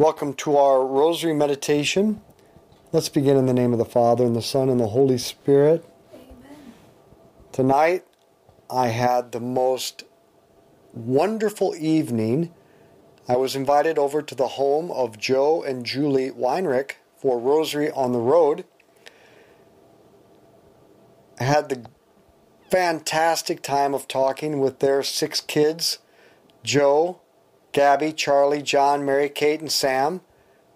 Welcome to our Rosary Meditation. Let's begin in the name of the Father, and the Son, and the Holy Spirit. Amen. Tonight, I had the most wonderful evening. I was invited over to the home of Joe and Julie Weinrich for Rosary on the Road. I had the fantastic time of talking with their six kids Joe, Gabby, Charlie, John, Mary, Kate, and Sam,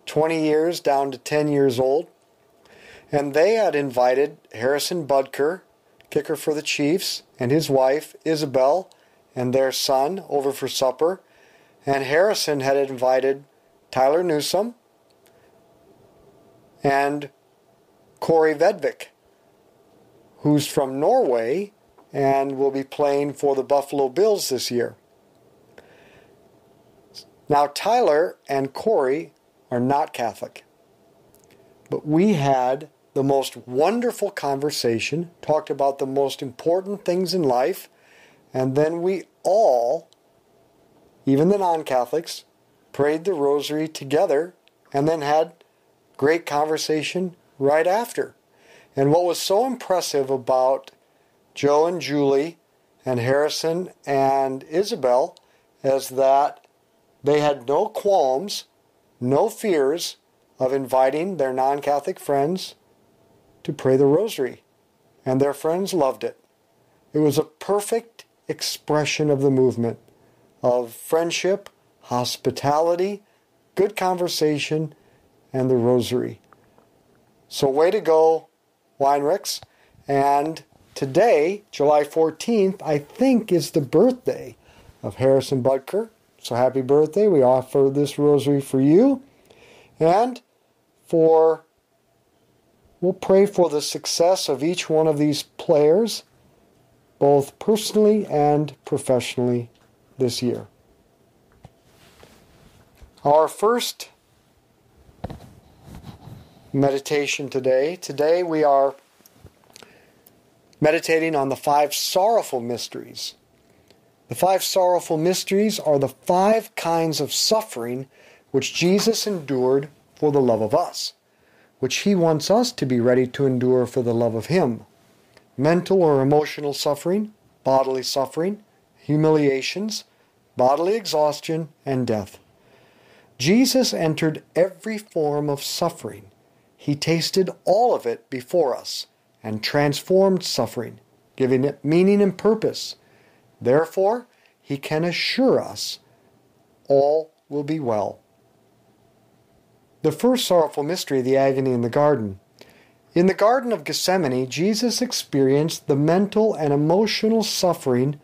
20 years down to 10 years old. And they had invited Harrison Butker, kicker for the Chiefs, and his wife, Isabel, and their son over for supper. And Harrison had invited Tyler Newsome and Corey Vedvik, who's from Norway and will be playing for the Buffalo Bills this year. Now, Tyler and Corey are not Catholic, but we had the most wonderful conversation, talked about the most important things in life, and then we all, even the non Catholics, prayed the rosary together and then had great conversation right after. And what was so impressive about Joe and Julie and Harrison and Isabel is that they had no qualms, no fears of inviting their non Catholic friends to pray the rosary. And their friends loved it. It was a perfect expression of the movement of friendship, hospitality, good conversation, and the rosary. So, way to go, Weinrichs. And today, July 14th, I think is the birthday of Harrison Butker. So happy birthday. We offer this rosary for you and for we'll pray for the success of each one of these players both personally and professionally this year. Our first meditation today. Today we are meditating on the five sorrowful mysteries. The five sorrowful mysteries are the five kinds of suffering which Jesus endured for the love of us, which he wants us to be ready to endure for the love of him. Mental or emotional suffering, bodily suffering, humiliations, bodily exhaustion, and death. Jesus entered every form of suffering. He tasted all of it before us and transformed suffering, giving it meaning and purpose Therefore, he can assure us all will be well. The first sorrowful mystery, the agony in the garden. In the Garden of Gethsemane, Jesus experienced the mental and emotional suffering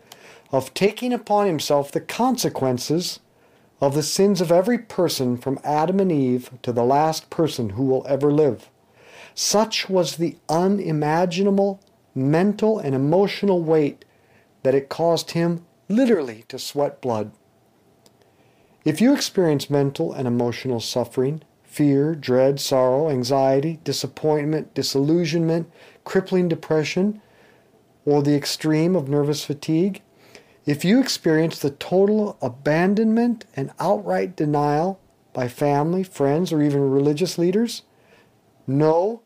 of taking upon himself the consequences of the sins of every person from Adam and Eve to the last person who will ever live. Such was the unimaginable mental and emotional weight that it caused him literally to sweat blood. If you experience mental and emotional suffering, fear, dread, sorrow, anxiety, disappointment, disillusionment, crippling depression, or the extreme of nervous fatigue, if you experience the total abandonment and outright denial by family, friends, or even religious leaders, know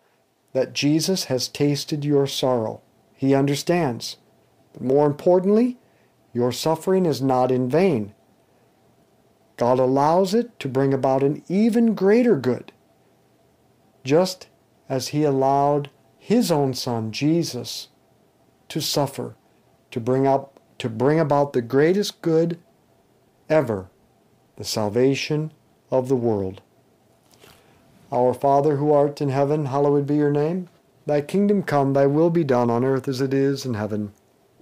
that Jesus has tasted your sorrow. He understands. But more importantly, your suffering is not in vain. God allows it to bring about an even greater good, just as He allowed His own Son, Jesus, to suffer, to bring, up, to bring about the greatest good ever, the salvation of the world. Our Father who art in heaven, hallowed be your name. Thy kingdom come, thy will be done on earth as it is in heaven.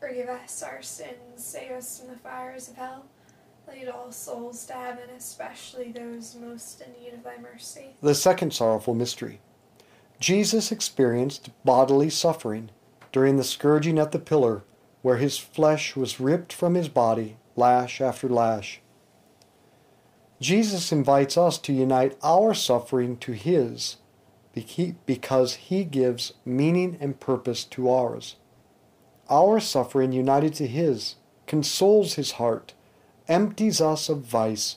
Forgive us our sins, save us from the fires of hell. Lead all souls to heaven, especially those most in need of thy mercy. the second sorrowful mystery. Jesus experienced bodily suffering during the scourging at the pillar, where his flesh was ripped from his body, lash after lash. Jesus invites us to unite our suffering to his because he gives meaning and purpose to ours. Our suffering united to his consoles his heart, empties us of vice,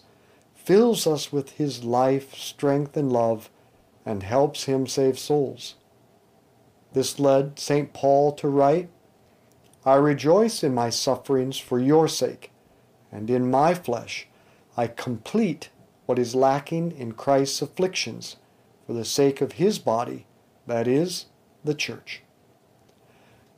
fills us with his life, strength, and love, and helps him save souls. This led St. Paul to write, I rejoice in my sufferings for your sake, and in my flesh I complete what is lacking in Christ's afflictions for the sake of his body, that is, the church.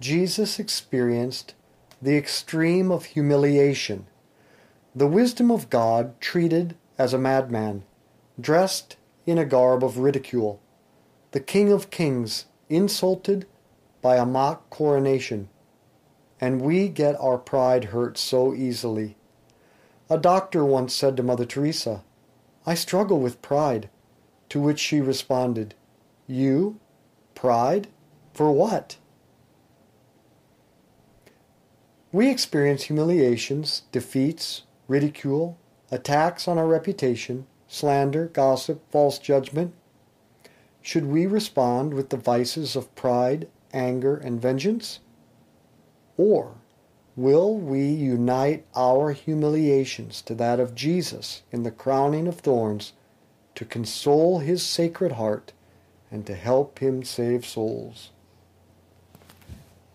Jesus experienced the extreme of humiliation. The wisdom of God treated as a madman, dressed in a garb of ridicule. The King of Kings insulted by a mock coronation. And we get our pride hurt so easily. A doctor once said to Mother Teresa, I struggle with pride. To which she responded, You? Pride? For what? We experience humiliations, defeats, ridicule, attacks on our reputation, slander, gossip, false judgment. Should we respond with the vices of pride, anger, and vengeance? Or will we unite our humiliations to that of Jesus in the crowning of thorns to console his sacred heart and to help him save souls?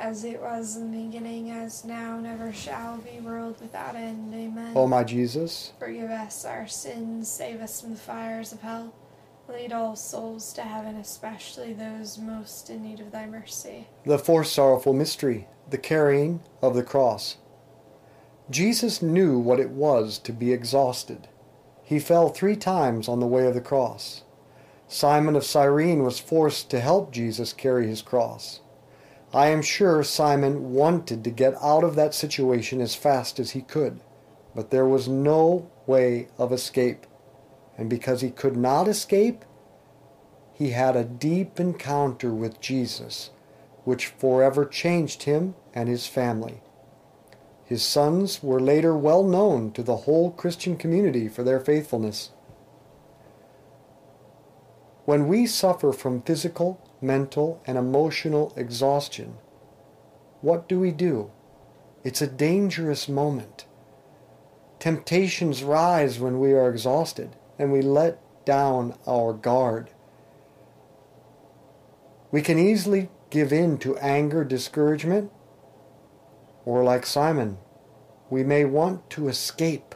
As it was in the beginning, as now, never shall be, world without end. Amen. O my Jesus, Forgive us our sins, save us from the fires of hell. Lead all souls to heaven, especially those most in need of thy mercy. the fourth sorrowful mystery, the carrying of the cross. Jesus knew what it was to be exhausted. He fell three times on the way of the cross. Simon of Cyrene was forced to help Jesus carry his cross. I am sure Simon wanted to get out of that situation as fast as he could, but there was no way of escape. And because he could not escape, he had a deep encounter with Jesus, which forever changed him and his family. His sons were later well known to the whole Christian community for their faithfulness. When we suffer from physical, mental, and emotional exhaustion, what do we do? It's a dangerous moment. Temptations rise when we are exhausted and we let down our guard. We can easily give in to anger, discouragement, or like Simon, we may want to escape.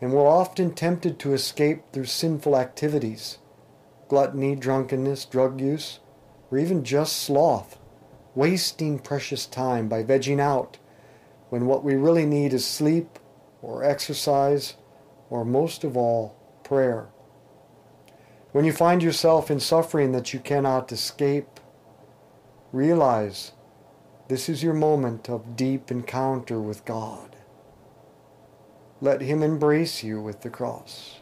And we're often tempted to escape through sinful activities gluttony, drunkenness, drug use, or even just sloth, wasting precious time by vegging out when what we really need is sleep or exercise or most of all, prayer. When you find yourself in suffering that you cannot escape, realize this is your moment of deep encounter with God. Let Him embrace you with the cross.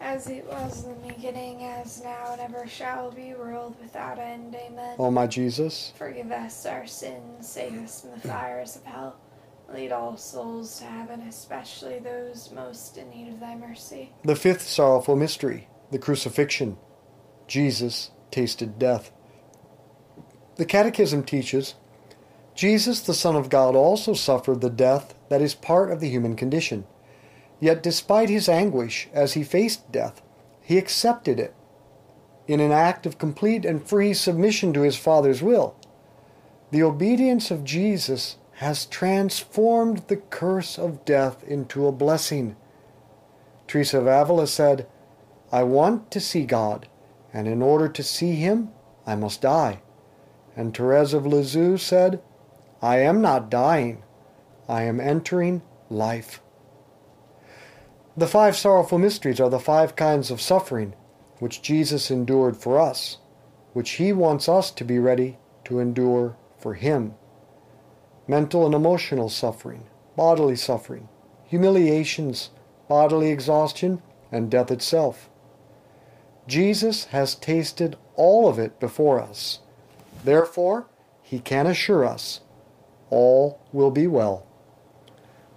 As it was in the beginning, as now, and ever shall be, world without end. Amen. O my Jesus, Forgive us our sins, save us from the fires of hell. Lead all souls to heaven, especially those most in need of thy mercy. the fifth sorrowful mystery, the crucifixion. Jesus tasted death. The Catechism teaches Jesus, the Son of God, also suffered the death that is part of the human condition. Yet, despite his anguish as he faced death, he accepted it in an act of complete and free submission to his Father's will. The obedience of Jesus has transformed the curse of death into a blessing. Teresa of Avila said, I want to see God, and in order to see him, I must die. And Therese of Lisieux said, I am not dying, I am entering life. The five sorrowful mysteries are the five kinds of suffering which Jesus endured for us, which he wants us to be ready to endure for him. Mental and emotional suffering, bodily suffering, humiliations, bodily exhaustion, and death itself. Jesus has tasted all of it before us. Therefore, he can assure us all will be well.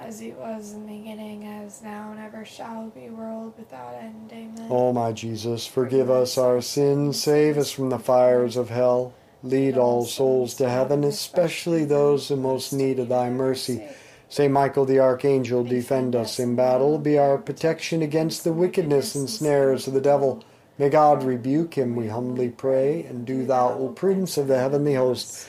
As it was in the beginning, as now, and ever shall be, world without end. Amen. O my Jesus, forgive us our sins, save us from the fires of hell. Lead all souls to heaven, especially those in most need of thy mercy. Saint Michael the Archangel, defend us in battle, be our protection against the wickedness and snares of the devil. May God rebuke him, we humbly pray, and do thou, O Prince of the heavenly host,